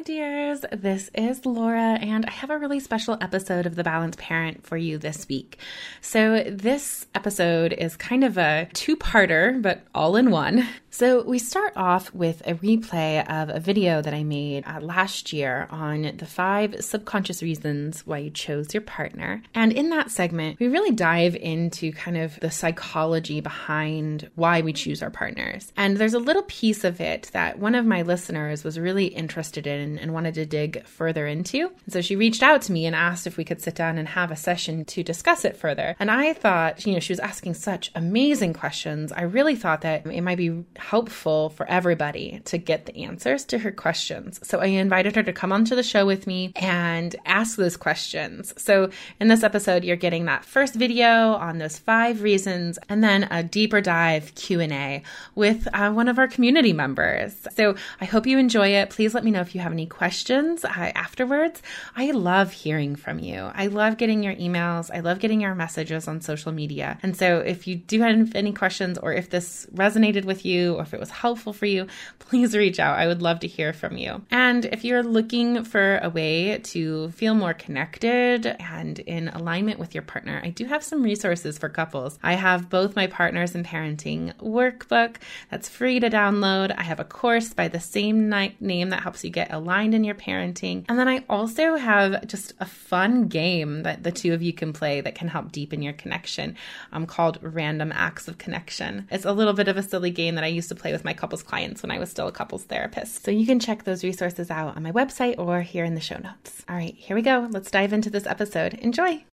My dears, this is Laura, and I have a really special episode of The Balanced Parent for you this week. So, this episode is kind of a two parter, but all in one. So, we start off with a replay of a video that I made uh, last year on the five subconscious reasons why you chose your partner. And in that segment, we really dive into kind of the psychology behind why we choose our partners. And there's a little piece of it that one of my listeners was really interested in and wanted to dig further into. So, she reached out to me and asked if we could sit down and have a session to discuss it further. And I thought, you know, she was asking such amazing questions. I really thought that it might be helpful for everybody to get the answers to her questions. So I invited her to come onto the show with me and ask those questions. So in this episode, you're getting that first video on those five reasons and then a deeper dive Q&A with uh, one of our community members. So I hope you enjoy it. Please let me know if you have any questions uh, afterwards. I love hearing from you. I love getting your emails. I love getting your messages on social media. And so if you do have any questions or if this resonated with you, or if it was helpful for you, please reach out. I would love to hear from you. And if you're looking for a way to feel more connected and in alignment with your partner, I do have some resources for couples. I have both my Partners in Parenting workbook that's free to download. I have a course by the same name that helps you get aligned in your parenting. And then I also have just a fun game that the two of you can play that can help deepen your connection um, called Random Acts of Connection. It's a little bit of a silly game that I used to play with my couples clients when I was still a couples therapist. So you can check those resources out on my website or here in the show notes. All right, here we go. Let's dive into this episode. Enjoy.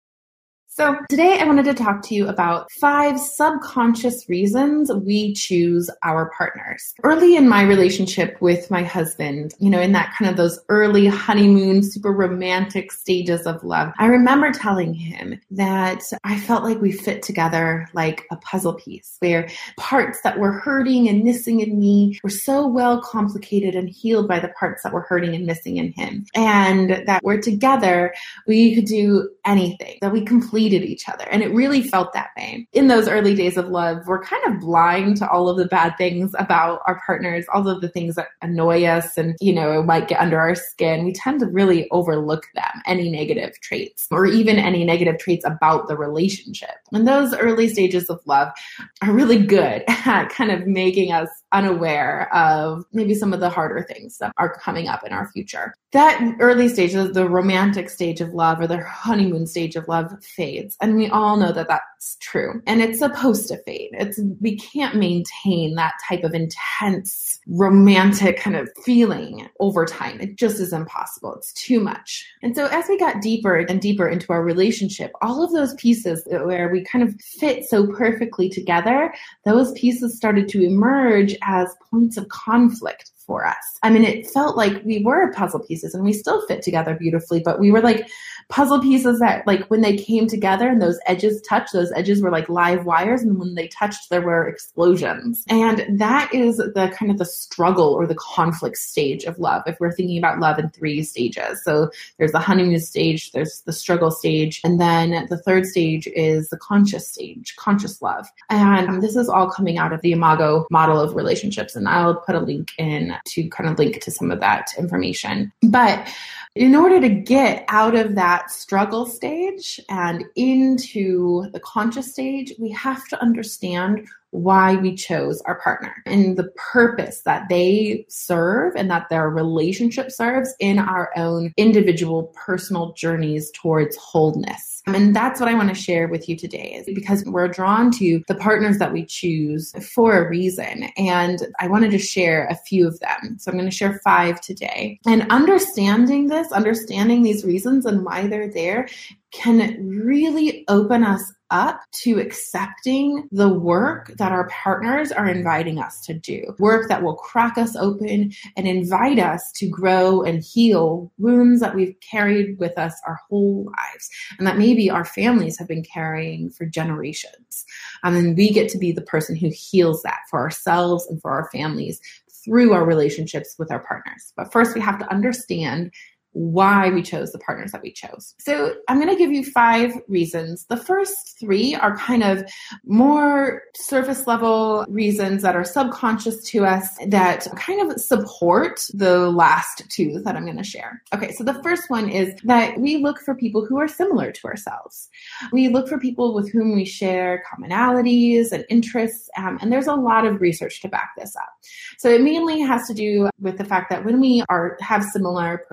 So, today I wanted to talk to you about five subconscious reasons we choose our partners. Early in my relationship with my husband, you know, in that kind of those early honeymoon, super romantic stages of love, I remember telling him that I felt like we fit together like a puzzle piece, where parts that were hurting and missing in me were so well complicated and healed by the parts that were hurting and missing in him. And that we're together, we could do anything, that we complete needed each other. And it really felt that way. In those early days of love, we're kind of blind to all of the bad things about our partners, all of the things that annoy us and, you know, it might get under our skin. We tend to really overlook them, any negative traits, or even any negative traits about the relationship. And those early stages of love are really good at kind of making us unaware of maybe some of the harder things that are coming up in our future. That early stage, the romantic stage of love or the honeymoon stage of love fades. And we all know that that's true. And it's supposed to fade. It's, we can't maintain that type of intense romantic kind of feeling over time. It just is impossible. It's too much. And so as we got deeper and deeper into our relationship, all of those pieces where we kind of fit so perfectly together, those pieces started to emerge as points of conflict for us. I mean, it felt like we were puzzle pieces and we still fit together beautifully, but we were like puzzle pieces that like when they came together and those edges touched, those edges were like live wires. And when they touched, there were explosions. And that is the kind of the struggle or the conflict stage of love. If we're thinking about love in three stages. So there's the honeymoon stage, there's the struggle stage, and then the third stage is the conscious stage, conscious love. And this is all coming out of the Imago model of relationships. And I'll put a link in to kind of link to some of that information. But in order to get out of that struggle stage and into the conscious stage, we have to understand why we chose our partner and the purpose that they serve and that their relationship serves in our own individual personal journeys towards wholeness. And that's what I want to share with you today is because we're drawn to the partners that we choose for a reason. And I wanted to share a few of them. So I'm going to share five today. And understanding this, understanding these reasons and why they're there can really open us up to accepting the work that our partners are inviting us to do. Work that will crack us open and invite us to grow and heal wounds that we've carried with us our whole lives and that maybe our families have been carrying for generations. Um, and we get to be the person who heals that for ourselves and for our families through our relationships with our partners. But first, we have to understand why we chose the partners that we chose. So I'm going to give you five reasons. The first three are kind of more surface level reasons that are subconscious to us that kind of support the last two that I'm going to share. Okay, so the first one is that we look for people who are similar to ourselves. We look for people with whom we share commonalities and interests, um, and there's a lot of research to back this up. So it mainly has to do with the fact that when we are have similar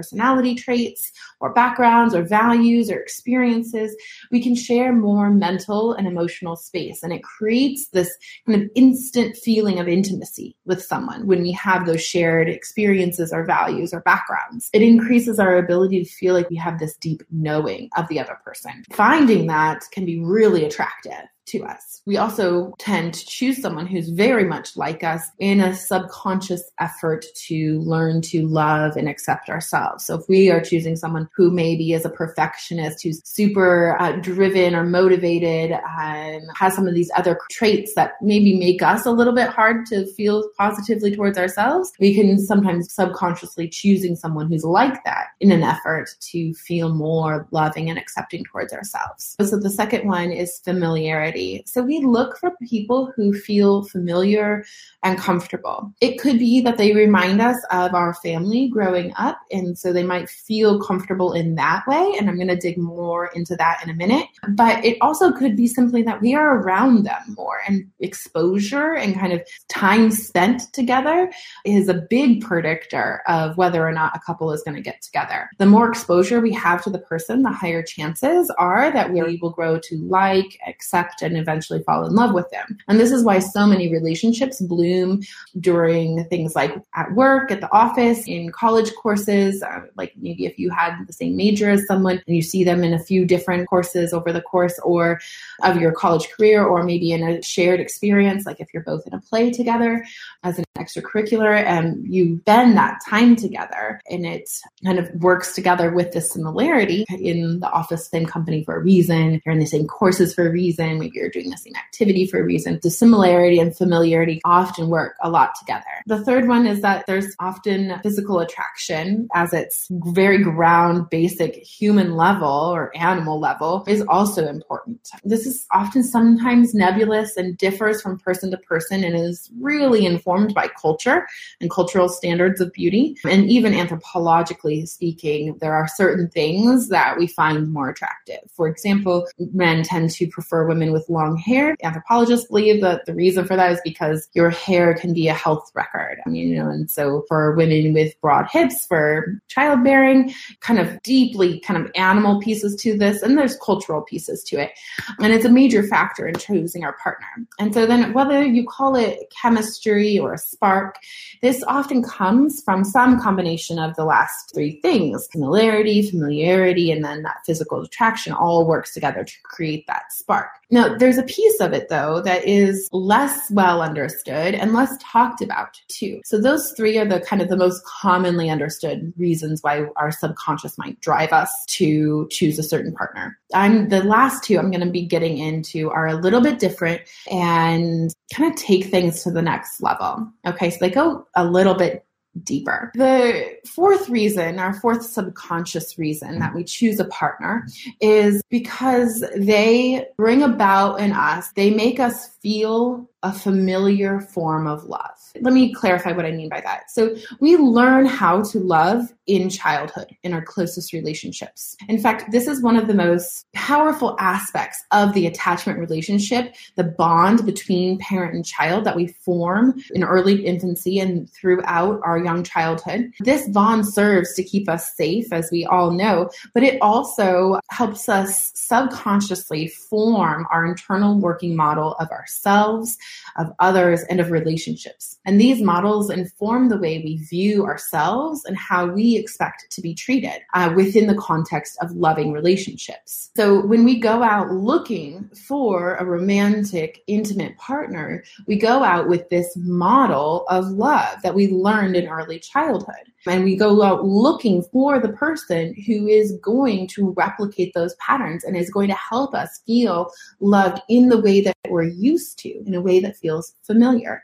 traits or backgrounds or values or experiences, we can share more mental and emotional space. And it creates this kind of instant feeling of intimacy with someone when we have those shared experiences or values or backgrounds. It increases our ability to feel like we have this deep knowing of the other person. Finding that can be really attractive to us. We also tend to choose someone who's very much like us in a subconscious effort to learn to love and accept ourselves. So if we are choosing someone who maybe is a perfectionist, who's super uh, driven or motivated, and has some of these other traits that maybe make us a little bit hard to feel positively towards ourselves, we can sometimes subconsciously choosing someone who's like that in an effort to feel more loving and accepting towards ourselves. So the second one is familiarity familiarity. So we look for people who feel familiar and comfortable. It could be that they remind us of our family growing up, and so they might feel comfortable in that way. And I'm going to dig more into that in a minute. But it also could be simply that we are around them more, and exposure and kind of time spent together is a big predictor of whether or not a couple is going to get together. The more exposure we have to the person, the higher chances are that we will grow to like, accept, and eventually fall in love with them. And this is why so many relationships bloom during things like at work, at the office, in college courses. Uh, like maybe if you had the same major as someone and you see them in a few different courses over the course or of your college career, or maybe in a shared experience, like if you're both in a play together as an extracurricular and you spend that time together and it kind of works together with the similarity in the office, same company for a reason, If you're in the same courses for a reason, you're doing the same activity for a reason. The similarity and familiarity often work a lot together. The third one is that there's often physical attraction as its very ground, basic human level or animal level is also important. This is often sometimes nebulous and differs from person to person and is really informed by culture and cultural standards of beauty. And even anthropologically speaking, there are certain things that we find more attractive. For example, men tend to prefer women with long hair. Anthropologists believe that the reason for that is because your hair can be a health record. I mean, you know, and so for women with broad hips for childbearing, kind of deeply kind of animal pieces to this, and there's cultural pieces to it. And it's a major factor in choosing our partner. And so then whether you call it chemistry or a spark, this often comes from some combination of the last three things similarity, familiarity, and then that physical attraction all works together to create that spark. Now, there's a piece of it though that is less well understood and less talked about too. So those three are the kind of the most commonly understood reasons why our subconscious might drive us to choose a certain partner. I'm the last two I'm going to be getting into are a little bit different and kind of take things to the next level. Okay, so they go a little bit deeper. The fourth reason, our fourth subconscious reason that we choose a partner is because they bring about in us, they make us feel a familiar form of love. Let me clarify what I mean by that. So, we learn how to love in childhood, in our closest relationships. In fact, this is one of the most powerful aspects of the attachment relationship, the bond between parent and child that we form in early infancy and throughout our young childhood. This bond serves to keep us safe, as we all know, but it also helps us subconsciously form our internal working model of ourselves of others, and of relationships. And these models inform the way we view ourselves and how we expect to be treated uh, within the context of loving relationships. So when we go out looking for a romantic, intimate partner, we go out with this model of love that we learned in early childhood. And we go out looking for the person who is going to replicate those patterns and is going to help us feel loved in the way that we're used to, in a way that feels familiar.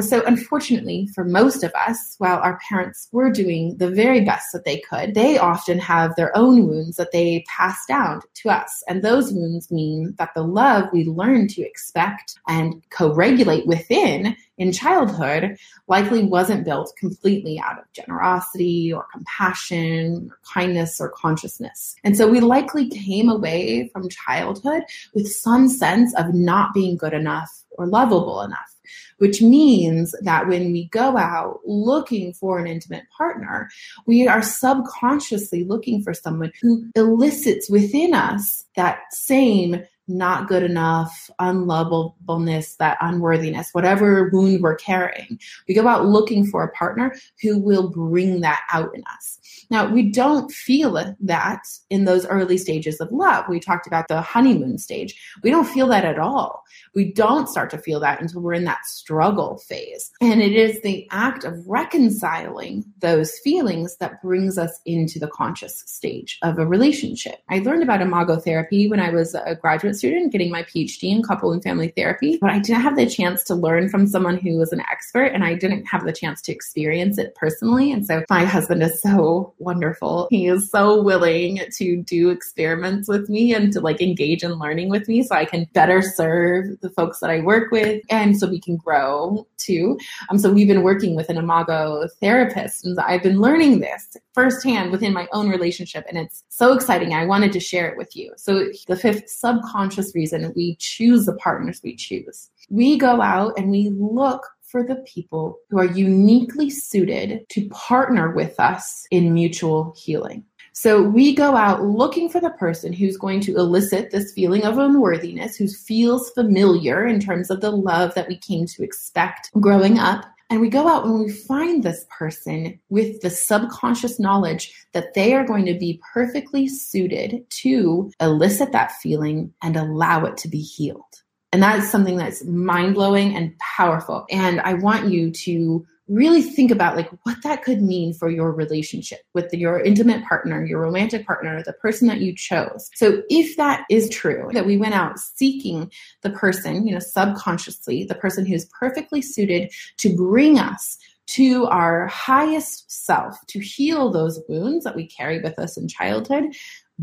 So, unfortunately, for most of us, while our parents were doing the very best that they could, they often have their own wounds that they pass down to us. And those wounds mean that the love we learn to expect and co regulate within in childhood likely wasn't built completely out of generosity or compassion or kindness or consciousness. And so we likely came away from childhood with some sense of not being good enough or lovable enough which means that when we go out looking for an intimate partner, we are subconsciously looking for someone who elicits within us that same not good enough, unlovableness, that unworthiness, whatever wound we're carrying. We go out looking for a partner who will bring that out in us. Now, we don't feel that in those early stages of love. We talked about the honeymoon stage. We don't feel that at all. We don't start to feel that until we're in that struggle phase. And it is the act of reconciling those feelings that brings us into the conscious stage of a relationship. I learned about imago therapy when I was a graduate student getting my PhD in couple and family therapy, but I didn't have the chance to learn from someone who was an expert and I didn't have the chance to experience it personally. And so my husband is so wonderful. He is so willing to do experiments with me and to like engage in learning with me so I can better serve the folks that I work with and so we can grow too. Um, so we've been working with an Imago therapist and I've been learning this firsthand within my own relationship and it's so exciting. I wanted to share it with you. So the fifth subconscious reason we choose the partners we choose. We go out and we look for the people who are uniquely suited to partner with us in mutual healing. So we go out looking for the person who's going to elicit this feeling of unworthiness, who feels familiar in terms of the love that we came to expect growing up. And we go out and we find this person with the subconscious knowledge that they are going to be perfectly suited to elicit that feeling and allow it to be healed. And that is something that's mind blowing and powerful. And I want you to really think about like what that could mean for your relationship with your intimate partner, your romantic partner, the person that you chose. So if that is true, that we went out seeking the person, you know, subconsciously, the person who's perfectly suited to bring us to our highest self, to heal those wounds that we carry with us in childhood,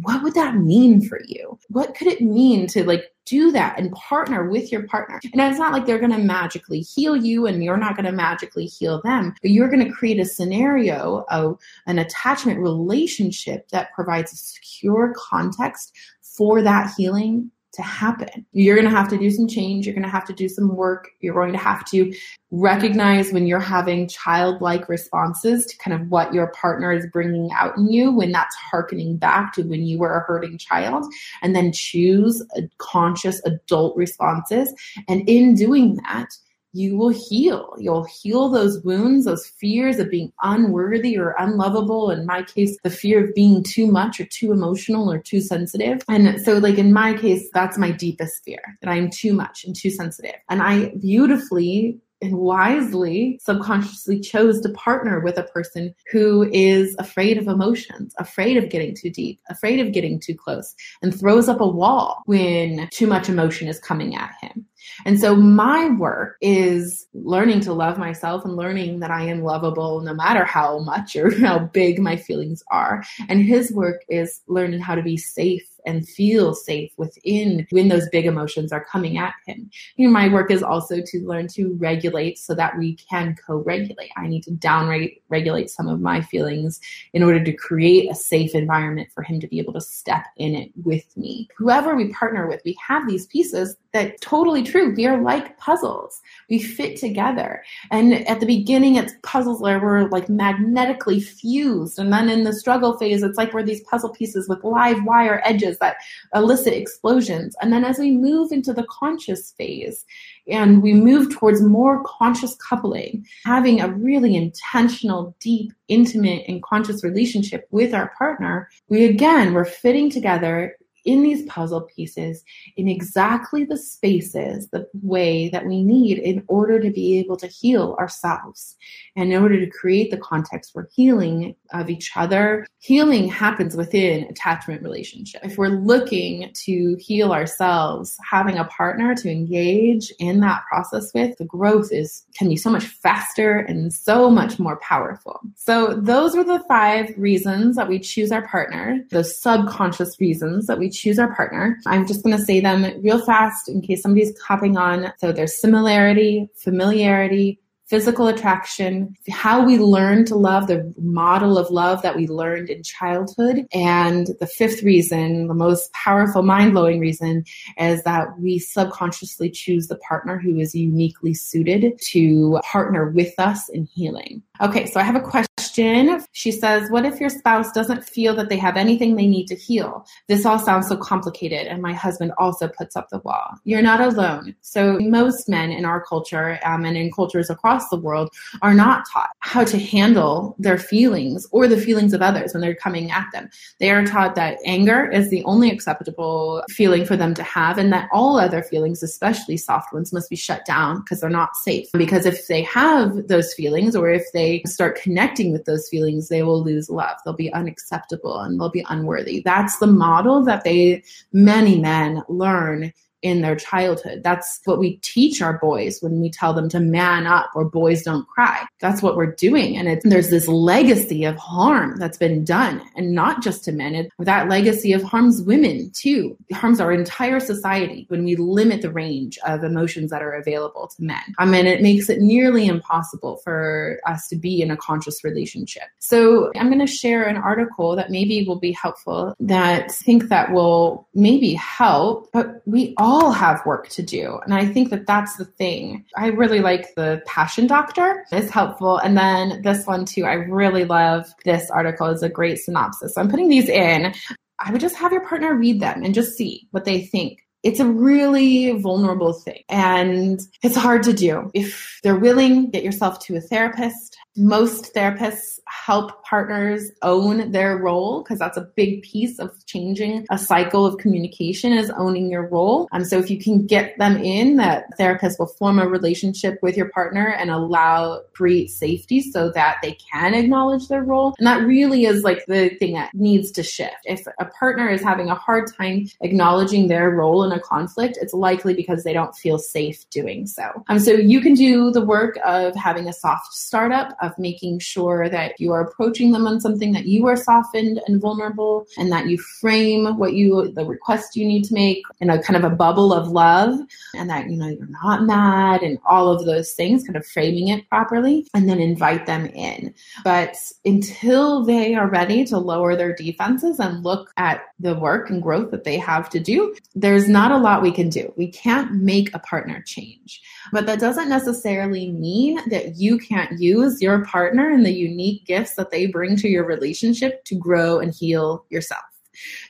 what would that mean for you? What could it mean to like do that and partner with your partner? And it's not like they're going to magically heal you and you're not going to magically heal them, but you're going to create a scenario of an attachment relationship that provides a secure context for that healing to happen. You're going to have to do some change. You're going to have to do some work. You're going to have to recognize when you're having childlike responses to kind of what your partner is bringing out in you, when that's harkening back to when you were a hurting child, and then choose conscious adult responses. And in doing that, you will heal. You'll heal those wounds, those fears of being unworthy or unlovable. In my case, the fear of being too much or too emotional or too sensitive. And so, like in my case, that's my deepest fear that I'm too much and too sensitive. And I beautifully and wisely subconsciously chose to partner with a person who is afraid of emotions, afraid of getting too deep, afraid of getting too close, and throws up a wall when too much emotion is coming at him. And so my work is learning to love myself and learning that I am lovable no matter how much or how big my feelings are. And his work is learning how to be safe and feel safe within when those big emotions are coming at him. You know, my work is also to learn to regulate so that we can co-regulate. I need to down regulate some of my feelings in order to create a safe environment for him to be able to step in it with me. Whoever we partner with, we have these pieces that totally true. We are like puzzles. We fit together. And at the beginning, it's puzzles where we're like magnetically fused. And then in the struggle phase, it's like we're these puzzle pieces with live wire edges that elicit explosions. And then as we move into the conscious phase and we move towards more conscious coupling, having a really intentional, deep, intimate, and conscious relationship with our partner, we again, we're fitting together in these puzzle pieces in exactly the spaces, the way that we need in order to be able to heal ourselves and in order to create the context for healing of each other. Healing happens within attachment relationship. If we're looking to heal ourselves, having a partner to engage in that process with, the growth is can be so much faster and so much more powerful. So those were the five reasons that we choose our partner, the subconscious reasons that we choose our partner. I'm just going to say them real fast in case somebody's hopping on. So there's similarity, familiarity, physical attraction, how we learn to love, the model of love that we learned in childhood. And the fifth reason, the most powerful, mind blowing reason, is that we subconsciously choose the partner who is uniquely suited to partner with us in healing. Okay, so I have a question. She says, What if your spouse doesn't feel that they have anything they need to heal? This all sounds so complicated, and my husband also puts up the wall. You're not alone. So, most men in our culture um, and in cultures across the world are not taught how to handle their feelings or the feelings of others when they're coming at them. They are taught that anger is the only acceptable feeling for them to have, and that all other feelings, especially soft ones, must be shut down because they're not safe. Because if they have those feelings or if they start connecting with those feelings, they will lose love. They'll be unacceptable and they'll be unworthy. That's the model that they, many men learn in their childhood. That's what we teach our boys when we tell them to man up or boys don't cry. That's what we're doing. And there's this legacy of harm that's been done and not just to men. It, that legacy of harms women too. It harms our entire society when we limit the range of emotions that are available to men. I mean, it makes it nearly impossible for us to be in a conscious relationship. So I'm going to share an article that maybe will be helpful that I think that will maybe help, but we all all have work to do. And I think that that's the thing. I really like the Passion Doctor. It's helpful. And then this one too, I really love this article. It's a great synopsis. So I'm putting these in. I would just have your partner read them and just see what they think it's a really vulnerable thing and it's hard to do. If they're willing, get yourself to a therapist. Most therapists help partners own their role because that's a big piece of changing a cycle of communication is owning your role. Um, so if you can get them in, that therapist will form a relationship with your partner and allow create safety so that they can acknowledge their role. And that really is like the thing that needs to shift. If a partner is having a hard time acknowledging their role in a conflict, it's likely because they don't feel safe doing so. Um, so you can do the work of having a soft startup, of making sure that you are approaching them on something that you are softened and vulnerable and that you frame what you, the request you need to make in a kind of a bubble of love and that, you know, you're not mad and all of those things, kind of framing it properly and then invite them in. But until they are ready to lower their defenses and look at the work and growth that they have to do, there's not a lot we can do. We can't make a partner change. But that doesn't necessarily mean that you can't use your partner and the unique gifts that they bring to your relationship to grow and heal yourself.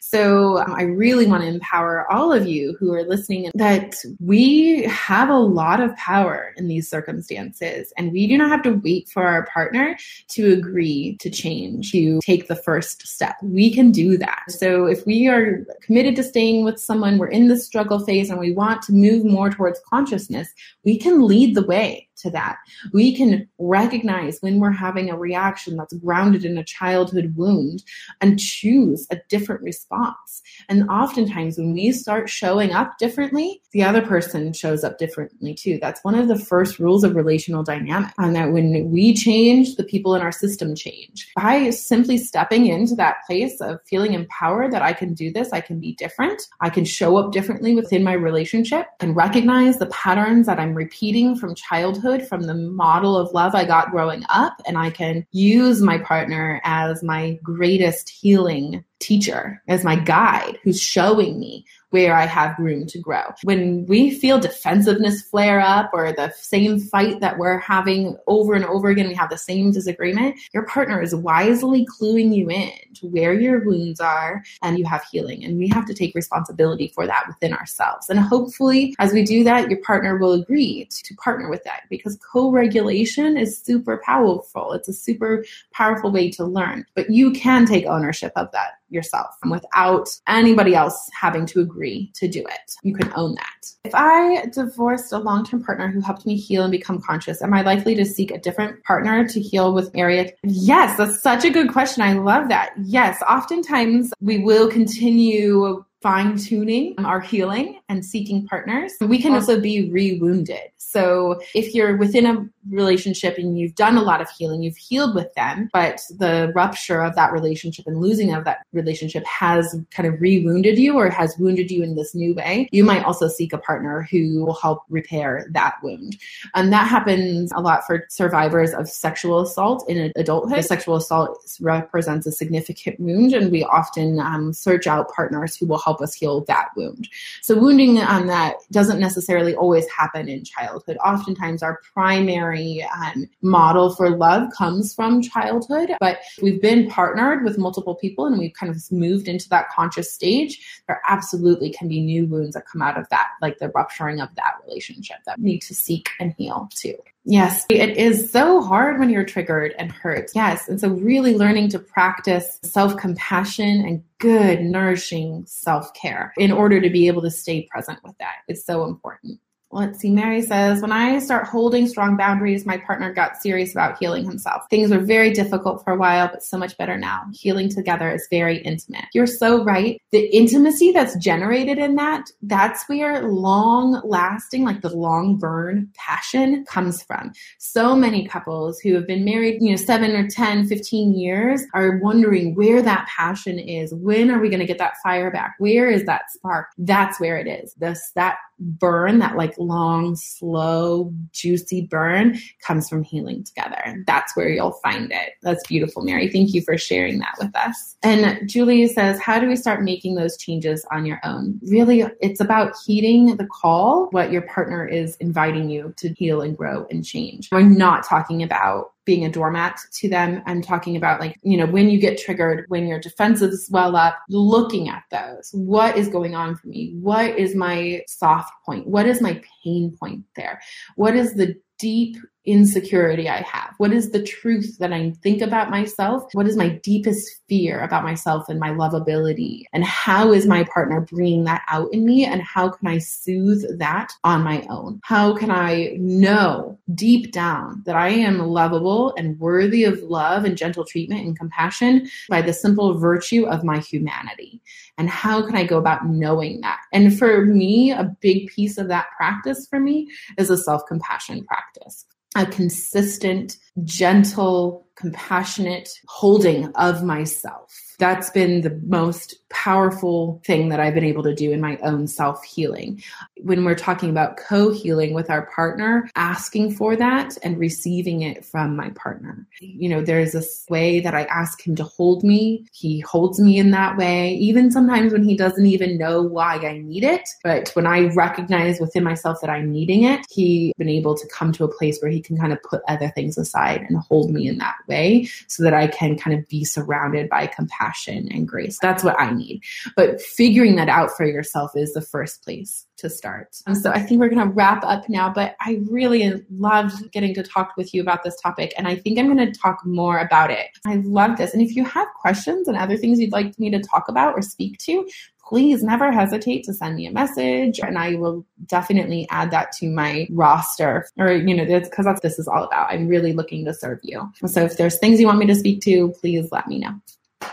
So um, I really want to empower all of you who are listening that we have a lot of power in these circumstances and we do not have to wait for our partner to agree to change, to take the first step. We can do that. So if we are committed to staying with someone, we're in the struggle phase and we want to move more towards consciousness, we can lead the way to that. We can recognize when we're having a reaction that's grounded in a childhood wound and choose a different response. And oftentimes, when we start showing up differently, the other person shows up differently too. That's one of the first rules of relational dynamic. And that when we change, the people in our system change. By simply stepping into that place of feeling empowered that I can do this, I can be different, I can show up differently within my relationship, and recognize the patterns that I'm repeating from childhood from the model of love I got growing up, and I can use my partner as my greatest healing teacher, as my guide who's showing me where I have room to grow. When we feel defensiveness flare up or the same fight that we're having over and over again, we have the same disagreement, your partner is wisely cluing you in to where your wounds are and you have healing. And we have to take responsibility for that within ourselves. And hopefully, as we do that, your partner will agree to partner with that because co regulation is super powerful. It's a super powerful way to learn, but you can take ownership of that yourself without anybody else having to agree to do it. You can own that. If I divorced a long term partner who helped me heal and become conscious, am I likely to seek a different partner to heal with area? Yes, that's such a good question. I love that. Yes, oftentimes we will continue fine tuning our healing and seeking partners. We can also be re wounded. So if you're within a relationship and you've done a lot of healing, you've healed with them, but the rupture of that relationship and losing of that relationship has kind of re wounded you or has wounded you in this new way, you might also seek a partner who will help repair that wound. And that happens a lot for survivors of sexual assault in adulthood. Sexual assault represents a significant wound, and we often um, search out partners who will help us heal that wound. So, wounding on that doesn't necessarily always happen in childhood. Oftentimes, our primary primary um, model for love comes from childhood. But we've been partnered with multiple people and we've kind of moved into that conscious stage. There absolutely can be new wounds that come out of that, like the rupturing of that relationship that need to seek and heal too. Yes, it is so hard when you're triggered and hurt. Yes. And so, really learning to practice self compassion and good, nourishing self care in order to be able to stay present with that is so important. Let's see. Mary says, when I start holding strong boundaries, my partner got serious about healing himself. Things were very difficult for a while, but so much better now. Healing together is very intimate. You're so right. The intimacy that's generated in that, that's where long lasting, like the long burn passion comes from. So many couples who have been married, you know, seven or 10, 15 years are wondering where that passion is. When are we going to get that fire back? Where is that spark? That's where it is. This, that burn, that like long, slow, juicy burn comes from healing together. That's where you'll find it. That's beautiful, Mary. Thank you for sharing that with us. And Julie says, How do we start making those changes on your own? Really, it's about heeding the call, what your partner is inviting you to heal and grow and change. We're not talking about being a doormat to them. I'm talking about like, you know, when you get triggered, when your defenses well up, looking at those. What is going on for me? What is my soft point? What is my pain point there? What is the deep insecurity I have? What is the truth that I think about myself? What is my deepest fear about myself and my lovability? And how is my partner bringing that out in me? And how can I soothe that on my own? How can I know deep down that I am lovable and worthy of love and gentle treatment and compassion by the simple virtue of my humanity? And how can I go about knowing that? And for me, a big piece of that practice for me is a self compassion practice a consistent, gentle, compassionate holding of myself. That's been the most powerful thing that I've been able to do in my own self healing. when we're talking about co healing with our partner, asking for that and receiving it from my partner. You know, there's this way that I ask him to hold me. He holds me in that way, even sometimes when he doesn't even know why I need it. But when I recognize within myself that I'm needing it, he's been able to come to a place where he can kind of put other things aside and hold me in that way so that I can kind of be surrounded by compassion and grace. That's what I need. But figuring that out for yourself is the first place to start. And so I think we're going to wrap up now, but I really loved getting to talk with you about this topic. And I think I'm going to talk more about it. I love this. And if you have questions and other things you'd like me to talk about or speak to, please never hesitate to send me a message and I will definitely add that to my roster or, you know, because that's this is all about. I'm really looking to serve you. So if there's things you want me to speak to, please let me know.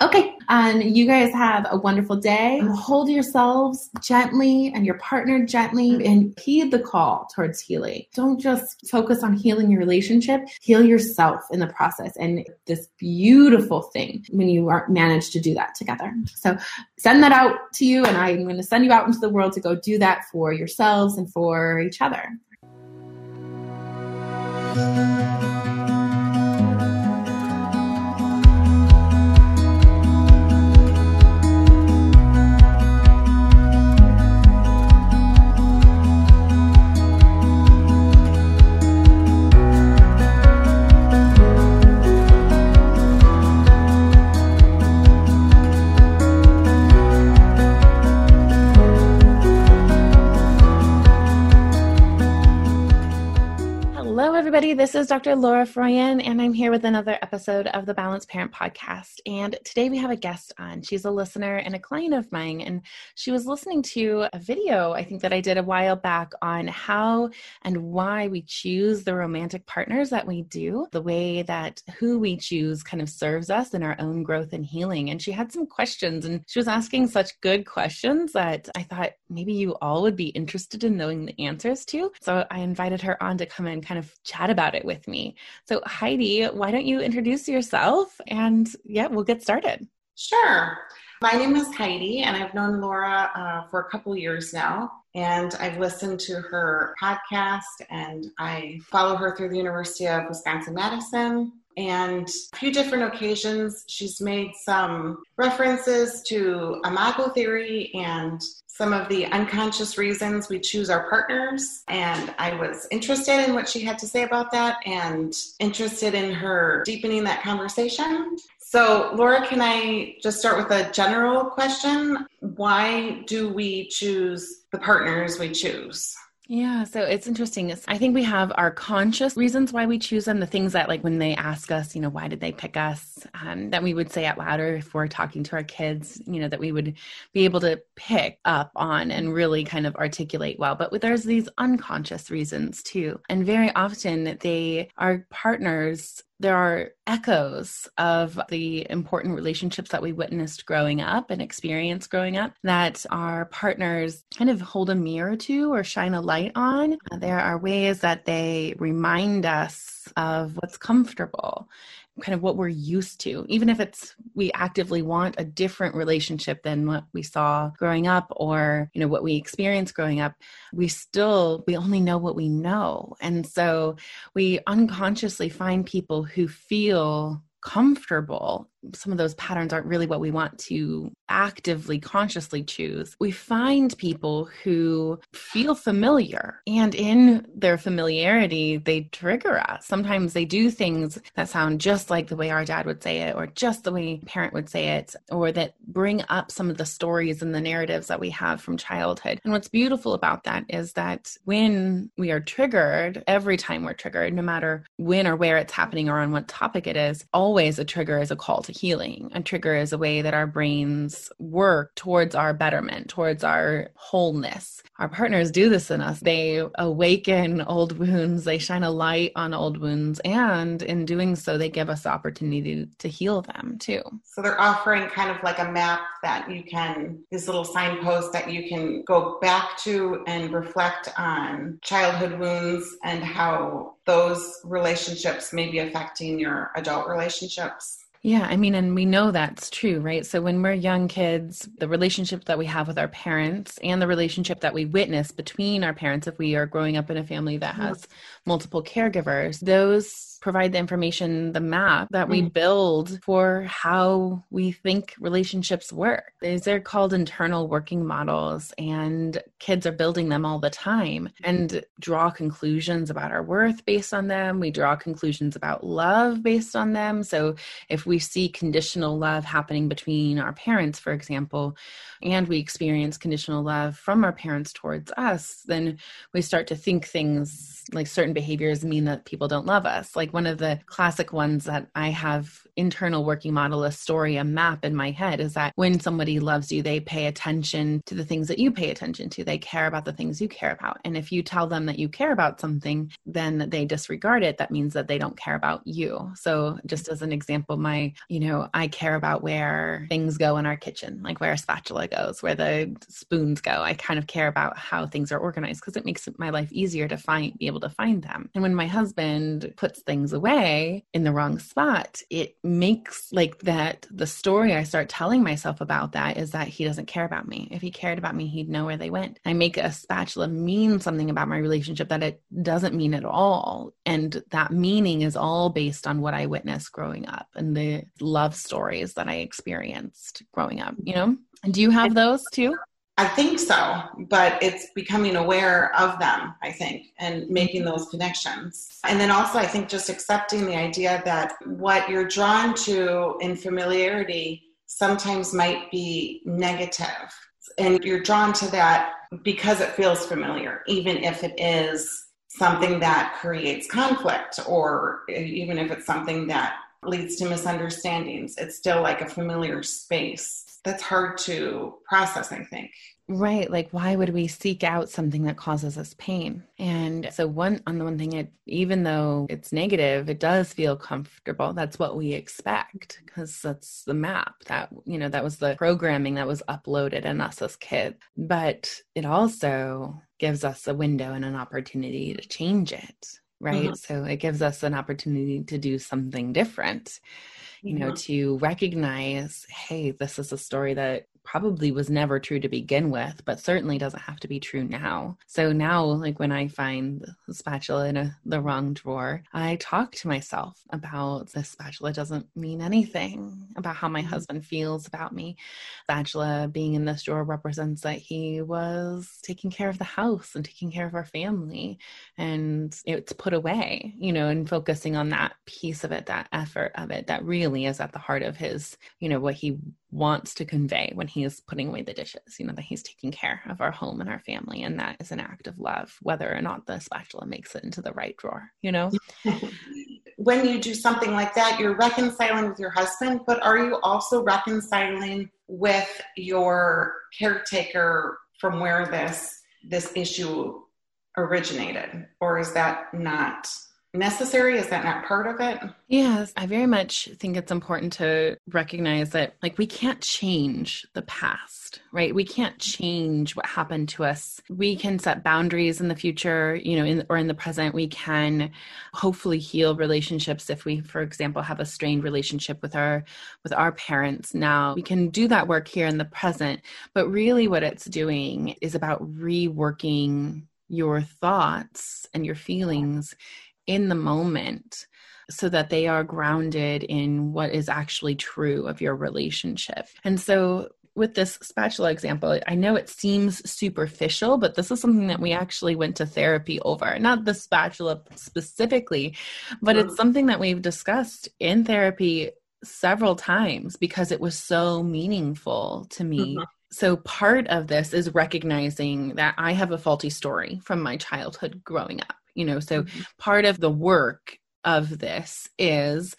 Okay. And you guys have a wonderful day. Mm-hmm. Hold yourselves gently and your partner gently mm-hmm. and heed the call towards healing. Don't just focus on healing your relationship, heal yourself in the process. And this beautiful thing when you are manage to do that together. So send that out to you and I'm going to send you out into the world to go do that for yourselves and for each other. Everybody. This is Dr. Laura Froyen, and I'm here with another episode of the Balanced Parent Podcast. And today we have a guest on. She's a listener and a client of mine, and she was listening to a video I think that I did a while back on how and why we choose the romantic partners that we do, the way that who we choose kind of serves us in our own growth and healing. And she had some questions, and she was asking such good questions that I thought maybe you all would be interested in knowing the answers to. So I invited her on to come and kind of chat about it with me. So, Heidi, why don't you introduce yourself? And yeah, we'll get started. Sure. My name is Heidi, and I've known Laura uh, for a couple years now. And I've listened to her podcast, and I follow her through the University of Wisconsin Madison. And a few different occasions, she's made some references to imago theory and some of the unconscious reasons we choose our partners. And I was interested in what she had to say about that and interested in her deepening that conversation. So, Laura, can I just start with a general question? Why do we choose the partners we choose? Yeah, so it's interesting. I think we have our conscious reasons why we choose them, the things that, like, when they ask us, you know, why did they pick us, um, that we would say out loud, or if we're talking to our kids, you know, that we would be able to pick up on and really kind of articulate well. But there's these unconscious reasons too. And very often they are partners there are echoes of the important relationships that we witnessed growing up and experienced growing up that our partners kind of hold a mirror to or shine a light on. There are ways that they remind us of what's comfortable kind of what we're used to even if it's we actively want a different relationship than what we saw growing up or you know what we experienced growing up we still we only know what we know. And so we unconsciously find people who feel comfortable some of those patterns aren't really what we want to actively, consciously choose. We find people who feel familiar, and in their familiarity, they trigger us. Sometimes they do things that sound just like the way our dad would say it, or just the way parent would say it, or that bring up some of the stories and the narratives that we have from childhood. And what's beautiful about that is that when we are triggered, every time we're triggered, no matter when or where it's happening or on what topic it is, always a trigger is a call to healing. A trigger is a way that our brains work towards our betterment, towards our wholeness. Our partners do this in us. They awaken old wounds, they shine a light on old wounds, and in doing so, they give us the opportunity to heal them too. So they're offering kind of like a map that you can, this little signpost that you can go back to and reflect on childhood wounds and how those relationships may be affecting your adult relationships. Yeah, I mean, and we know that's true, right? So when we're young kids, the relationship that we have with our parents and the relationship that we witness between our parents, if we are growing up in a family that mm-hmm. has multiple caregivers, those provide the information, the map that we mm. build for how we think relationships work. These are called internal working models, and kids are building them all the time and draw conclusions about our worth based on them. We draw conclusions about love based on them. So if we see conditional love happening between our parents, for example, and we experience conditional love from our parents towards us, then we start to think things like certain behaviors mean that people don't love us. Like one of the classic ones that I have internal working model, a story, a map in my head is that when somebody loves you, they pay attention to the things that you pay attention to. They care about the things you care about. And if you tell them that you care about something, then they disregard it. That means that they don't care about you. So, just as an example, my, you know, I care about where things go in our kitchen, like where a spatula goes, where the spoons go. I kind of care about how things are organized because it makes my life easier to find, be able to find them. And when my husband puts things away in the wrong spot, it makes like that the story I start telling myself about that is that he doesn't care about me. If he cared about me, he'd know where they went. I make a spatula mean something about my relationship that it doesn't mean at all. And that meaning is all based on what I witnessed growing up and the love stories that I experienced growing up, you know? Do you have those too? I think so, but it's becoming aware of them, I think, and making mm-hmm. those connections. And then also, I think just accepting the idea that what you're drawn to in familiarity sometimes might be negative. And you're drawn to that because it feels familiar, even if it is something that creates conflict or even if it's something that leads to misunderstandings. It's still like a familiar space that's hard to process, I think. Right. Like, why would we seek out something that causes us pain? And so, one on the one thing, it even though it's negative, it does feel comfortable. That's what we expect because that's the map that, you know, that was the programming that was uploaded in us as kids. But it also gives us a window and an opportunity to change it. Right. Mm-hmm. So, it gives us an opportunity to do something different you know, to recognize, hey, this is a story that probably was never true to begin with, but certainly doesn't have to be true now. So now, like when I find the spatula in a, the wrong drawer, I talk to myself about this spatula doesn't mean anything about how my mm-hmm. husband feels about me. Spatula being in this drawer represents that he was taking care of the house and taking care of our family, and it's put away, you know, and focusing on that piece of it, that effort of it, that really is at the heart of his, you know, what he wants to convey when he is putting away the dishes, you know, that he's taking care of our home and our family. And that is an act of love, whether or not the spatula makes it into the right drawer, you know? when you do something like that, you're reconciling with your husband, but are you also reconciling with your caretaker from where this this issue originated? Or is that not necessary? Is that not part of it? Yes, I very much think it's important to recognize that, like, we can't change the past, right? We can't change what happened to us. We can set boundaries in the future, you know, in, or in the present. We can hopefully heal relationships if we, for example, have a strained relationship with our with our parents. Now we can do that work here in the present, but really, what it's doing is about reworking your thoughts and your feelings in the moment so that they are grounded in what is actually true of your relationship. And so with this spatula example, I know it seems superficial, but this is something that we actually went to therapy over. Not the spatula specifically, but it's something that we've discussed in therapy several times because it was so meaningful to me. Mm-hmm. So, part of this is recognizing that I have a faulty story from my childhood growing up you know so mm-hmm. part of the work of this is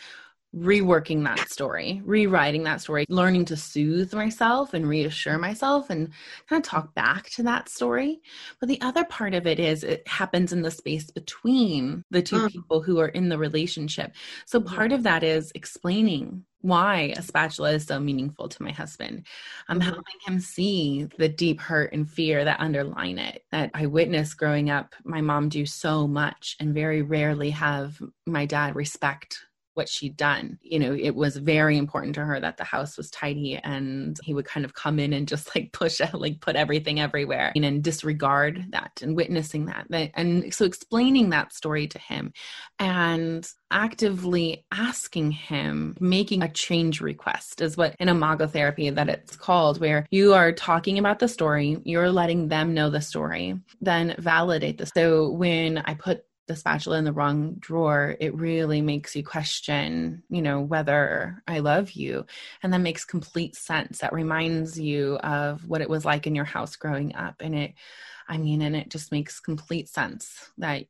reworking that story, rewriting that story, learning to soothe myself and reassure myself and kind of talk back to that story. But the other part of it is it happens in the space between the two mm. people who are in the relationship. So part of that is explaining why a spatula is so meaningful to my husband. I'm mm-hmm. helping him see the deep hurt and fear that underline it. That I witnessed growing up my mom do so much and very rarely have my dad respect what she'd done. You know, it was very important to her that the house was tidy and he would kind of come in and just like push out, like put everything everywhere and disregard that and witnessing that. And so explaining that story to him and actively asking him, making a change request is what in imago therapy that it's called, where you are talking about the story, you're letting them know the story, then validate this. So when I put the spatula in the wrong drawer, it really makes you question, you know, whether I love you. And that makes complete sense. That reminds you of what it was like in your house growing up. And it, I mean, and it just makes complete sense that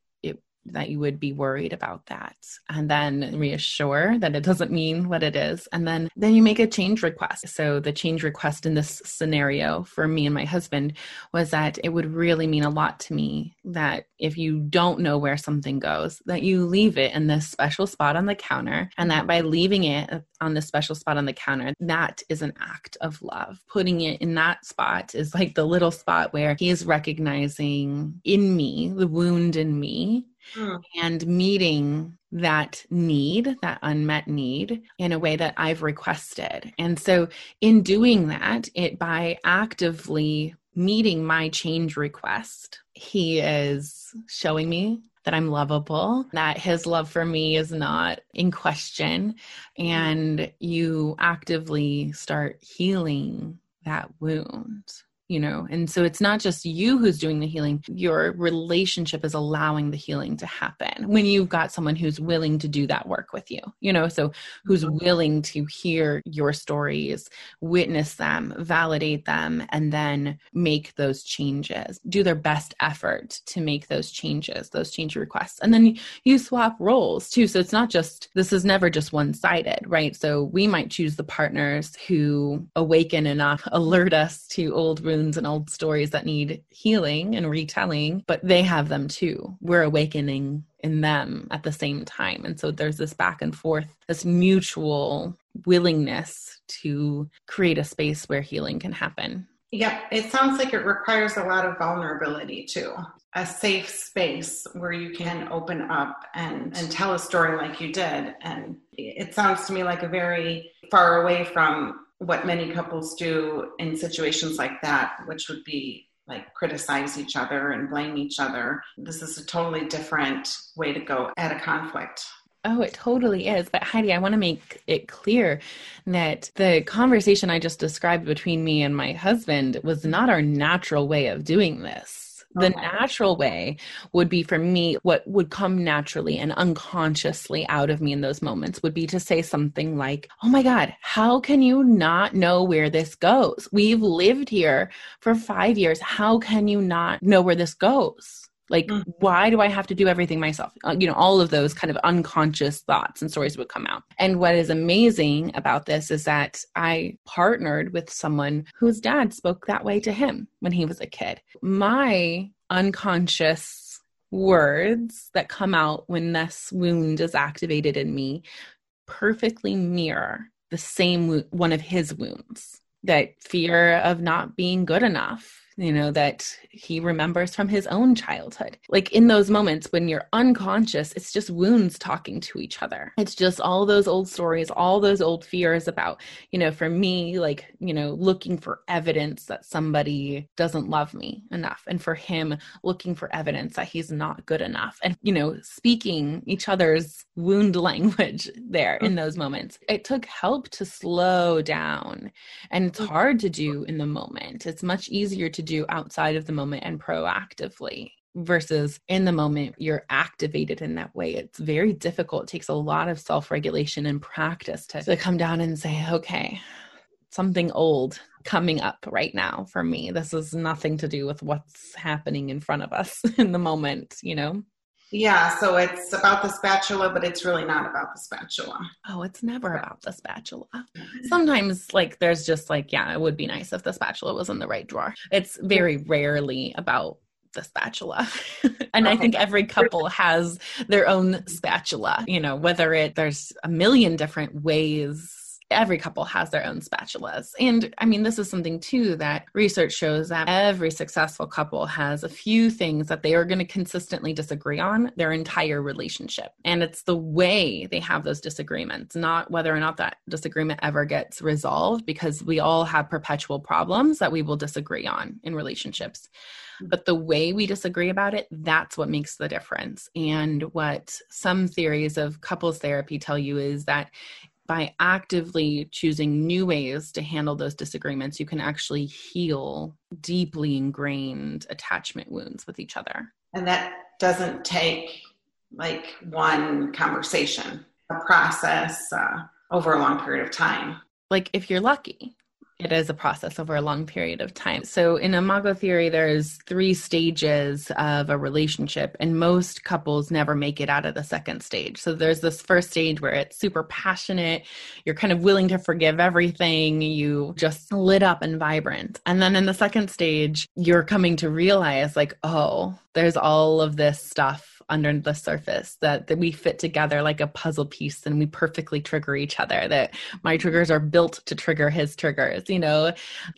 that you would be worried about that. And then reassure that it doesn't mean what it is. And then then you make a change request. So the change request in this scenario for me and my husband was that it would really mean a lot to me that if you don't know where something goes that you leave it in this special spot on the counter and that by leaving it on this special spot on the counter that is an act of love. Putting it in that spot is like the little spot where he is recognizing in me the wound in me mm. and meeting that need, that unmet need, in a way that I've requested. And so, in doing that, it by actively meeting my change request, he is showing me that I'm lovable, that his love for me is not in question, and you actively start healing that wound you know and so it's not just you who's doing the healing your relationship is allowing the healing to happen when you've got someone who's willing to do that work with you you know so who's mm-hmm. willing to hear your stories witness them validate them and then make those changes do their best effort to make those changes those change requests. And then you swap roles too. So it's not just this is never just one sided right? So we might choose the partners who awaken enough alert us to old wounds and old stories that need healing and retelling, but they have them too. We're awakening in them at the same time. And so there's this back and forth, this mutual willingness to create a space where healing can happen. Yeah, it sounds like it requires a lot of vulnerability too. A safe space where you can open up and, and tell a story like you did. And it sounds to me like a very far away from what many couples do in situations like that, which would be like criticize each other and blame each other. This is a totally different way to go at a conflict. Oh, it totally is. But Heidi, I want to make it clear that the conversation I just described between me and my husband was not our natural way of doing this the okay. natural way would be for me what would come naturally and unconsciously out of me in those moments would be to say something like oh my god how can you not know where this goes? We've lived here for 5 years. How can you not know where this goes like mm-hmm. why do i have to do everything myself? Uh, you know all of those kind of unconscious thoughts and stories would come out. And what is amazing about this is that i partnered with someone whose dad spoke that way to him when he was a kid. My unconscious words that come out when this wound is activated in me perfectly mirror the same one of his wounds that fear of not being good enough you know, that he remembers from his own childhood. Like in those moments when you're unconscious, it's just wounds talking to each other. It's just all those old stories, all those old fears about, you know, for me, like, you know, looking for evidence that somebody doesn't love me enough. And for him, looking for evidence that he's not good enough. And, you know, speaking each other's wound language there in mm. those moments. It took help to slow down. And it's mm. hard to do in the moment. It's much easier to do outside of the moment and proactively versus in the moment you're activated in that way. It's very difficult. It takes a lot of self-regulation and practice to, to come down and say okay something old coming up right now for me. This is nothing to do with what's happening in front of us in the moment you know yeah, so it's about the spatula, but it's really not about the spatula. Oh, it's never about the spatula. Sometimes, like, there's just like, yeah, it would be nice if the spatula was in the right drawer. It's very rarely about the spatula. and okay. I think every couple has their own spatula, you know, whether it, there's a million different ways every couple has their own spatulas. And I mean, this is something too that research shows that every successful couple has a few things that they are going to consistently disagree on their entire relationship. And it's the way they have those disagreements, not whether or not that disagreement ever gets resolved, because we all have perpetual problems that we will disagree on in relationships. Mm-hmm. But the way we disagree about it, that's what makes the difference. And what some theories of couples therapy tell you is that by actively choosing new ways to handle those disagreements, you can actually heal deeply ingrained attachment wounds with each other. And that doesn't take like one conversation, a process uh, over a long period of time. Like if you're lucky, it is a process over a long period of time. So in imago theory, there's three stages of a relationship, and most couples never make it out of the second stage. So there's this first stage where it's super passionate, you're kind of willing to forgive everything, you just lit up and vibrant. And then in the second stage, you're coming to realize like, oh, there's all of this stuff under the surface that, that we fit together like a puzzle piece and we perfectly trigger each other that my triggers are built to trigger his triggers you know?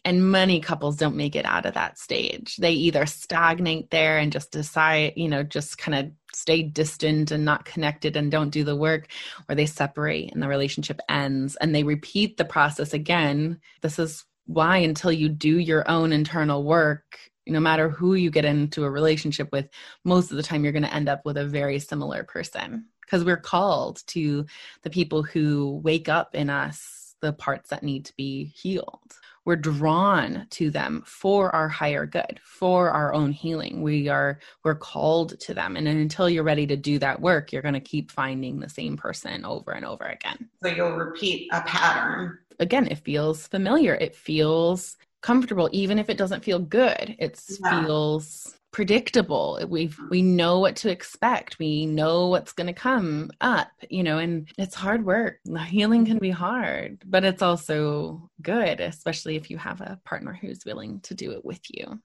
And many couples don't make it out of that stage. They either stagnate there and just decide you know just kind of stay distant and not connected and don't do the work or they separate and the relationship ends and they repeat the process again. This is why until you do your own internal work no matter who you get into a relationship with, most of the time you're going to end up with a very similar person because we're called to the people who wake up in us the parts that need to be healed. We're drawn to them for our higher good, for our own healing. We are we're called to them and until you're ready to do that work, you're going to keep finding the same person over and over again. So you'll repeat a pattern again it feels familiar it feels comfortable even if it doesn't feel good. It yeah. feels predictable. We mm-hmm. we know what to expect. We know what's going to come up you know and it's hard work. Healing can be hard but it's also good especially if you have a partner who's willing to do it with you.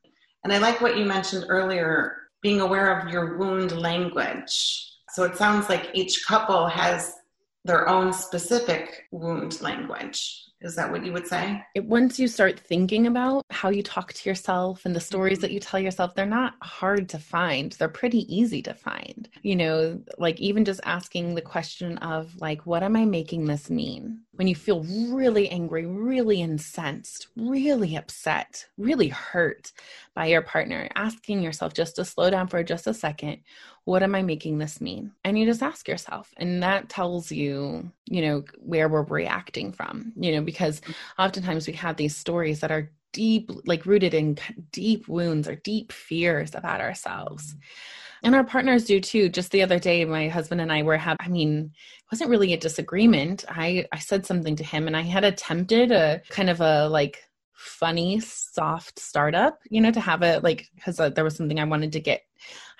And i like what you mentioned earlier being aware of your wound language. So it sounds like each couple has their own specific wound language is that what you would say? It, once you start thinking about how you talk to yourself and the stories mm-hmm. that you tell yourself, they're not hard to find. They're pretty easy to find. You know, like even just asking the question of, like, what am I making this mean? When you feel really angry, really incensed, really upset, really hurt by your partner, asking yourself just to slow down for just a second what am I making this mean? And you just ask yourself, and that tells you, you know, where we're reacting from, you know, because oftentimes we have these stories that are deep, like rooted in deep wounds or deep fears about ourselves. And our partners do too. Just the other day, my husband and I were having, I mean, it wasn't really a disagreement. I, I said something to him and I had attempted a kind of a like funny, soft startup, you know, to have a like, because uh, there was something I wanted to get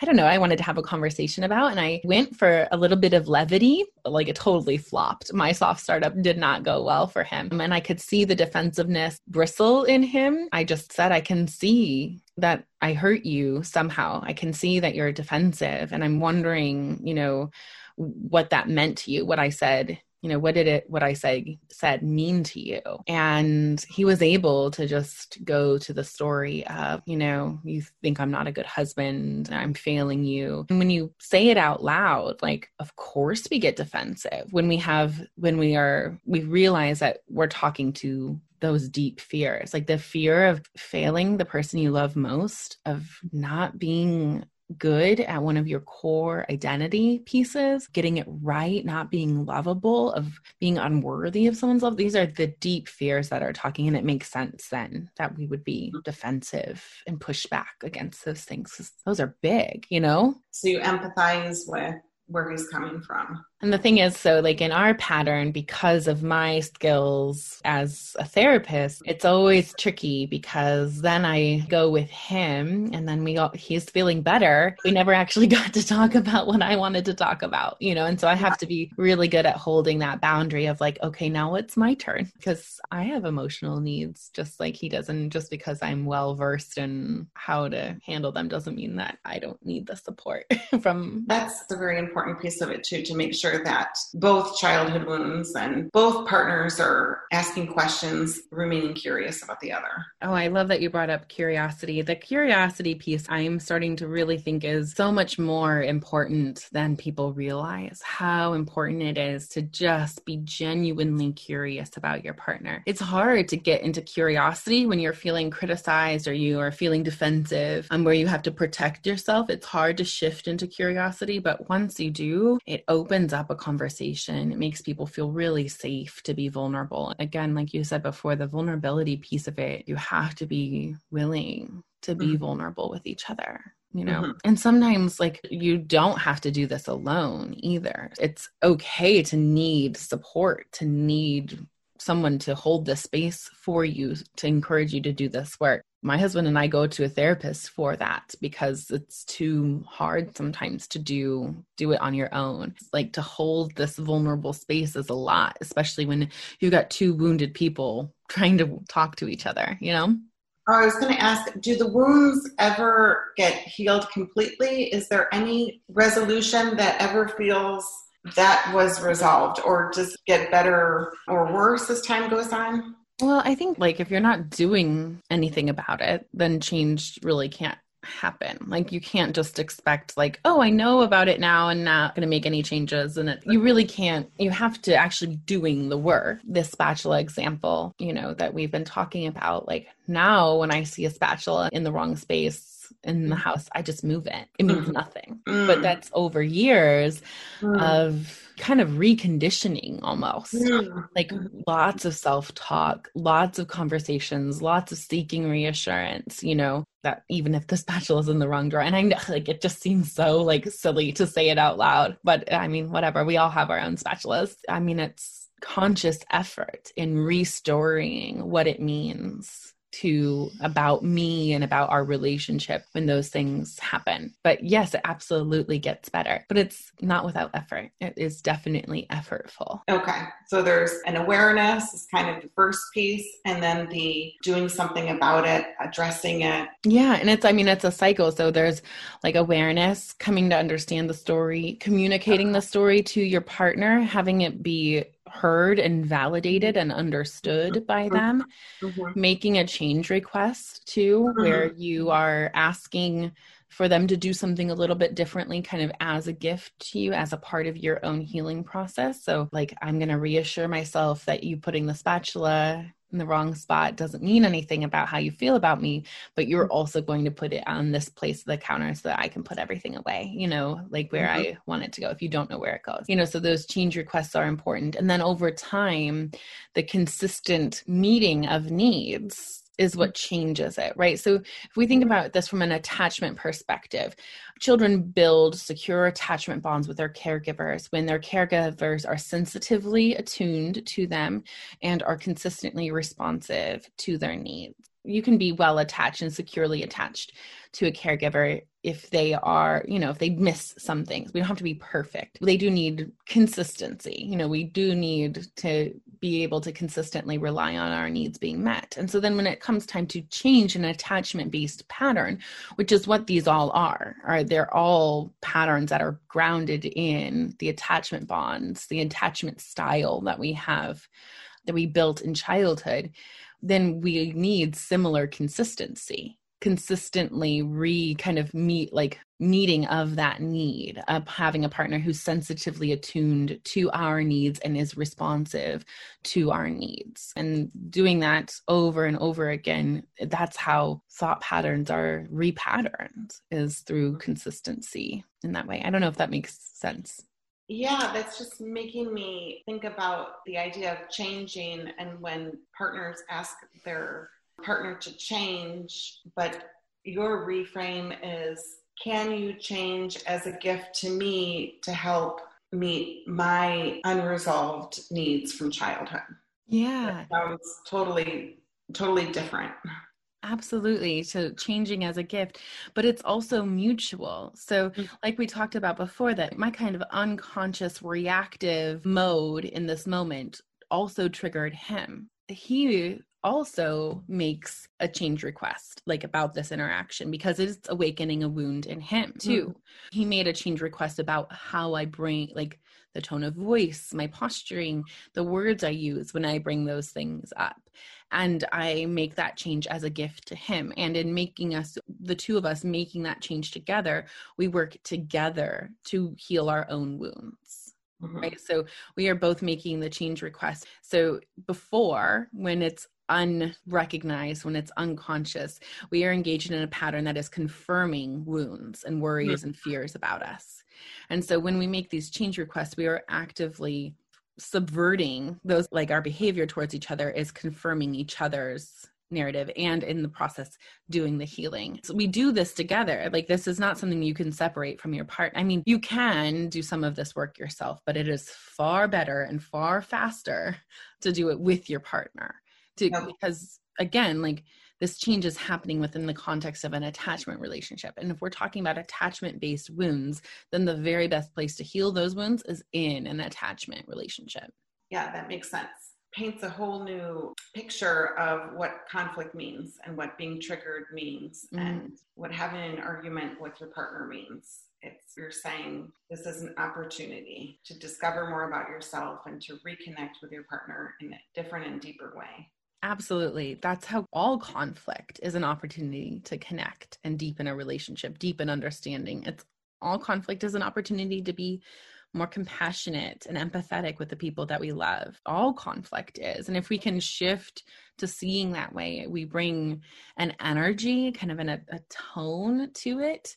I don't know, I wanted to have a conversation about. And I went for a little bit of levity, but like it totally flopped. My soft startup did not go well for him. And I could see the defensiveness bristle in him. I just said, I can see that I hurt you somehow. I can see that you're defensive. And I'm wondering, you know, what that meant to you, what I said you know what did it what i say said mean to you? And he was able to just go to the story of you know you think i'm not a good husband i'm failing you. And when you say it out loud like of course we get defensive when we have when we are we realize that we're talking to those deep fears like the fear of failing the person you love most of not being good at one of your core identity pieces, getting it right, not being lovable, of being unworthy of someone's love. These are the deep fears that are talking, and it makes sense then that we would be mm-hmm. defensive and push back against those things. Those are big, you know? So you empathize with where he's coming from. And the thing is, so like in our pattern, because of my skills as a therapist, it's always tricky because then I go with him and then we all, he's feeling better. We never actually got to talk about what I wanted to talk about, you know? And so I have to be really good at holding that boundary of like, okay, now it's my turn because I have emotional needs just like he does. And just because I'm well versed in how to handle them doesn't mean that I don't need the support from. That's the very important piece of it too to make sure that both childhood wounds and both partners are asking questions, remaining curious about the other. Oh, I love that you brought up curiosity. The curiosity piece I'm starting to really think is so much more important than people realize how important it is to just be genuinely curious about your partner. It's hard to get into curiosity when you're feeling criticized or you are feeling defensive and where you have to protect yourself. It's hard to shift into curiosity, but once you do, it opens up a conversation. It makes people feel really safe to be vulnerable. Again, like you said before, the vulnerability piece of it, you have to be willing to be mm-hmm. vulnerable with each other you know mm-hmm. and sometimes like you don't have to do this alone either it's okay to need support to need someone to hold the space for you to encourage you to do this work my husband and I go to a therapist for that because it's too hard sometimes to do do it on your own. Like to hold this vulnerable space is a lot, especially when you've got two wounded people trying to talk to each other, you know? Oh, I was going to ask do the wounds ever get healed completely? Is there any resolution that ever feels that was resolved or just get better or worse as time goes on? Well, I think like if you're not doing anything about it, then change really can't happen. Like you can't just expect like, oh, I know about it now and not going to make any changes and it, you really can't. You have to actually doing the work. This spatula example, you know, that we've been talking about like now when I see a spatula in the wrong space in the house, I just move it. It means mm. nothing. Mm. But that's over years mm. of kind of reconditioning almost. Mm. Like lots of self talk, lots of conversations, lots of seeking reassurance, you know, that even if the spatula is in the wrong drawer. And I know like it just seems so like silly to say it out loud. But I mean, whatever. We all have our own spatulas. I mean, it's conscious effort in restoring what it means to about me and about our relationship when those things happen. But yes, it absolutely gets better, but it's not without effort. It is definitely effortful. Okay. So there's an awareness is kind of the first piece and then the doing something about it, addressing it. Yeah, and it's I mean it's a cycle. So there's like awareness, coming to understand the story, communicating the story to your partner, having it be heard and validated and understood by mm-hmm. them mm-hmm. making a change request too mm-hmm. where you are asking for them to do something a little bit differently kind of as a gift to you as a part of your own healing process so like i'm going to reassure myself that you putting the spatula in the wrong spot doesn't mean anything about how you feel about me, but you're mm-hmm. also going to put it on this place of the counter so that I can put everything away, you know, like where mm-hmm. I want it to go if you don't know where it goes. You know, so those change requests are important. And then over time, the consistent meeting of needs is what changes it, right? So if we think mm-hmm. about this from an attachment perspective, children build secure attachment bonds with their caregivers when their caregivers are sensitively attuned to them and are consistently responsive to their needs. You can be well attached and securely attached to a caregiver if they are, you know, if they miss some things. We don't have to be perfect. They do need consistency. You know, we do need to be able to consistently rely on our needs being met. And so then when it comes time to change an attachment based pattern, which is what these all are, are they're all patterns that are grounded in the attachment bonds, the attachment style that we have that we built in childhood, then we need similar consistency consistently re kind of meet like meeting of that need of having a partner who's sensitively attuned to our needs and is responsive to our needs. And doing that over and over again that's how thought patterns are repatterned is through mm-hmm. consistency in that way. I don't know if that makes sense yeah, that's just making me think about the idea of changing and when partners ask their partner to change, but your reframe is can you change as a gift to me to help meet my unresolved needs from childhood? Yeah. That sounds totally, totally different. Absolutely. So changing as a gift, but it's also mutual. So, mm-hmm. like we talked about before, that my kind of unconscious reactive mode in this moment also triggered him. He also makes a change request like about this interaction because it's awakening a wound in him too mm. he made a change request about how i bring like the tone of voice my posturing the words i use when i bring those things up and i make that change as a gift to him and in making us the two of us making that change together we work together to heal our own wounds Mm-hmm. Right. So we are both making the change request. So before, when it's unrecognized, when it's unconscious, we are engaged in a pattern that is confirming wounds and worries mm-hmm. and fears about us. And so when we make these change requests, we are actively subverting those, like our behavior towards each other is confirming each other's narrative and in the process doing the healing. So we do this together. Like this is not something you can separate from your part. I mean, you can do some of this work yourself, but it is far better and far faster to do it with your partner. To, because again, like this change is happening within the context of an attachment relationship. And if we're talking about attachment based wounds, then the very best place to heal those wounds is in an attachment relationship. Yeah, that makes sense paints a whole new picture of what conflict means and what being triggered means mm-hmm. and what having an argument with your partner means. It's you're saying this is an opportunity to discover more about yourself and to reconnect with your partner in a different and deeper way. Absolutely. That's how all conflict is an opportunity to connect and deepen a relationship, deepen understanding. It's all conflict is an opportunity to be more compassionate and empathetic with the people that we love. All conflict is. And if we can shift to seeing that way, we bring an energy, kind of an, a, tone to it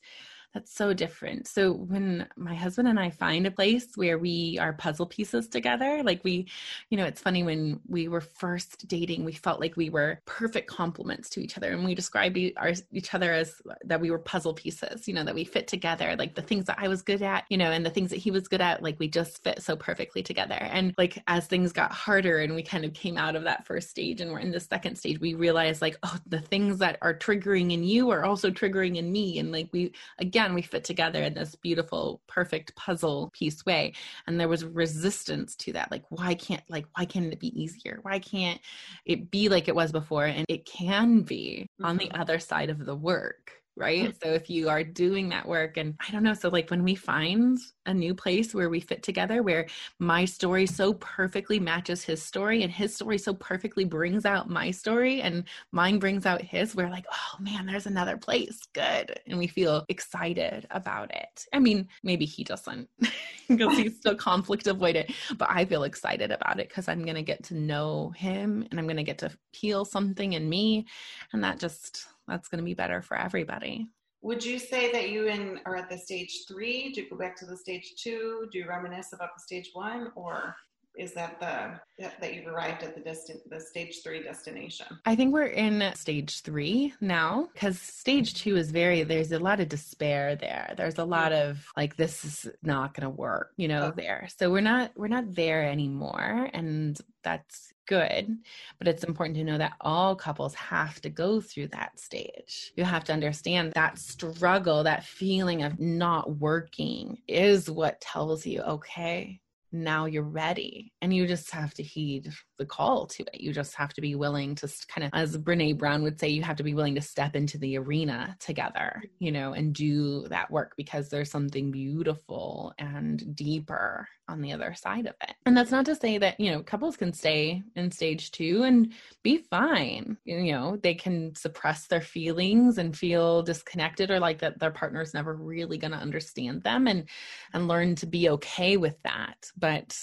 that's so different. So when my husband and I find a place where we are puzzle pieces together, like we, you know, it's funny when we were first dating, we felt like we were perfect complements to each other, and we described our, each other as that we were puzzle pieces. You know, that we fit together, like the things that I was good at, you know, and the things that he was good at, like we just fit so perfectly together. And like as things got harder, and we kind of came out of that first stage, and we're in the second stage, we realized like, oh, the things that are triggering in you are also triggering in me, and like we again again we fit together in this beautiful perfect puzzle piece way and there was resistance to that like why can't like why can't it be easier why can't it be like it was before and it can be mm-hmm. on the mm-hmm. other side of the work right? Mm. So if you are doing that work, and I don't know, so like when we find a new place where we fit together, where my story so perfectly matches his story, and his story so perfectly brings out my story, and mine brings out his, we're like, oh man, there's another place. Good. And we feel excited about it. I mean, maybe he doesn't because he's still conflict avoidant, but I feel excited about it because I'm going to get to know him and I'm going to get to heal something in me. And that just, that's going to be better for everybody. Would you say that you in are at the stage three? Do you go back to the stage two? Do you reminisce about the stage one, or is that the that you've arrived at the distant the stage three destination? I think we're in stage three now because stage two is very there's a lot of despair there. There's a lot mm-hmm. of like this is not going to work you know okay. there. So we're not we're not there anymore and that's good. But it's important to know that all couples have to go through that stage. You have to understand that struggle that feeling of not working is what tells you okay now you're ready and you just have to heed the call to it. You just have to be willing to kind of as Brené Brown would say you have to be willing to step into the arena together you know and do that work because there's something beautiful and deeper on the other side of it. And that's not to say that you know couples can stay in stage two and be fine. You know they can suppress their feelings and feel disconnected or like that their partner's never really going to understand them and and learn to be okay with that. But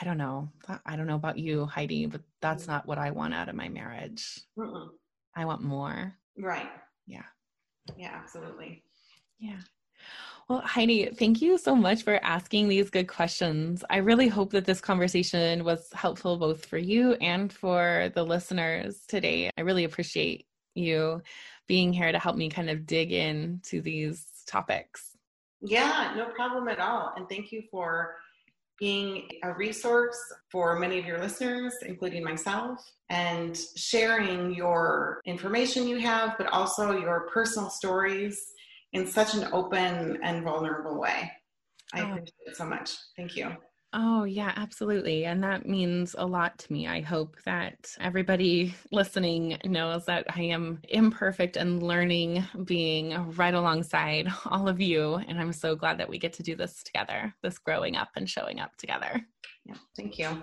I don't know. I don't know about you, Heidi, but that's mm-hmm. not what I want out of my marriage. Mm-mm. I want more. Right. Yeah. Yeah, absolutely. Yeah. Well, Heidi, thank you so much for asking these good questions. I really hope that this conversation was helpful both for you and for the listeners today. I really appreciate you being here to help me kind of dig into these topics. Yeah, no problem at all. And thank you for being a resource for many of your listeners, including myself, and sharing your information you have, but also your personal stories in such an open and vulnerable way. I oh. appreciate it so much. Thank you. Oh, yeah, absolutely. And that means a lot to me. I hope that everybody listening knows that I am imperfect and learning, being right alongside all of you. And I'm so glad that we get to do this together, this growing up and showing up together. Yeah, thank you.